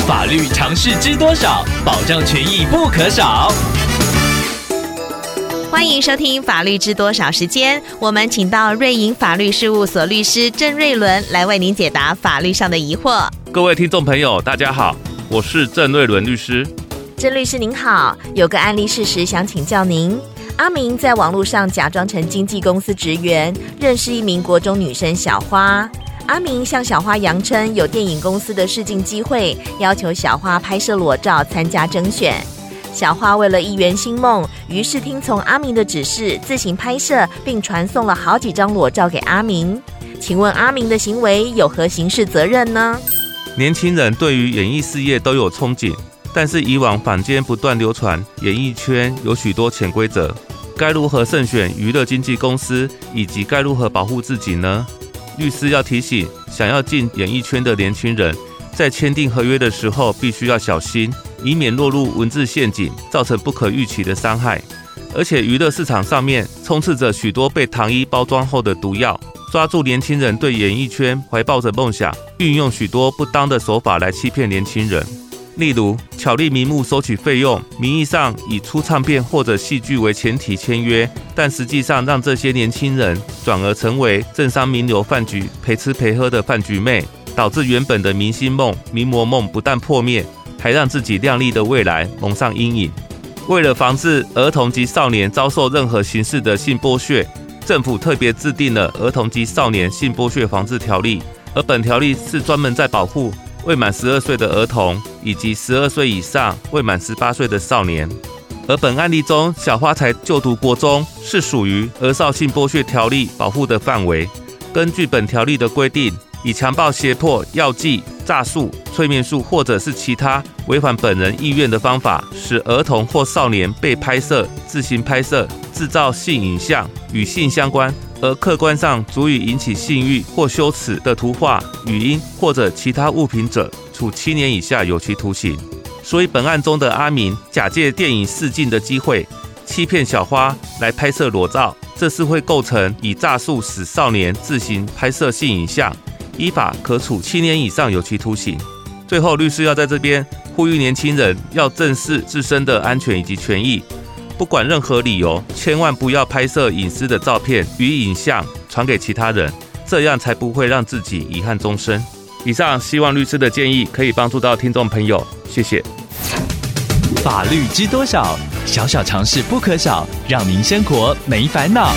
法律常识知多少？保障权益不可少。欢迎收听《法律知多少》时间，我们请到瑞银法律事务所律师郑瑞伦来为您解答法律上的疑惑。各位听众朋友，大家好，我是郑瑞伦律师。郑律师您好，有个案例事实想请教您。阿明在网络上假装成经纪公司职员，认识一名国中女生小花。阿明向小花扬称有电影公司的试镜机会，要求小花拍摄裸照参加征选。小花为了一圆心梦，于是听从阿明的指示，自行拍摄并传送了好几张裸照给阿明。请问阿明的行为有何刑事责任呢？年轻人对于演艺事业都有憧憬，但是以往坊间不断流传演艺圈有许多潜规则，该如何慎选娱乐经纪公司，以及该如何保护自己呢？律师要提醒，想要进演艺圈的年轻人，在签订合约的时候，必须要小心，以免落入文字陷阱，造成不可预期的伤害。而且，娱乐市场上面充斥着许多被糖衣包装后的毒药，抓住年轻人对演艺圈怀抱着梦想，运用许多不当的手法来欺骗年轻人。例如，巧立名目收取费用，名义上以出唱片或者戏剧为前提签约，但实际上让这些年轻人转而成为政商名流饭局陪吃陪喝的饭局妹，导致原本的明星梦、名模梦不但破灭，还让自己亮丽的未来蒙上阴影。为了防止儿童及少年遭受任何形式的性剥削，政府特别制定了《儿童及少年性剥削防治条例》，而本条例是专门在保护。未满十二岁的儿童以及十二岁以上未满十八岁的少年，而本案例中，小花才就读国中，是属于儿少性剥削条例保护的范围。根据本条例的规定，以强暴、胁迫、药剂、诈术、催眠术或者是其他违反本人意愿的方法，使儿童或少年被拍摄、自行拍摄、制造性影像与性相关。而客观上足以引起性欲或羞耻的图画、语音或者其他物品者，处七年以下有期徒刑。所以本案中的阿明假借电影试镜的机会，欺骗小花来拍摄裸照，这是会构成以诈术使少年自行拍摄性影像，依法可处七年以上有期徒刑。最后，律师要在这边呼吁年轻人要正视自身的安全以及权益。不管任何理由，千万不要拍摄隐私的照片与影像传给其他人，这样才不会让自己遗憾终生。以上希望律师的建议可以帮助到听众朋友，谢谢。法律知多少？小小常识不可少，让您生活没烦恼。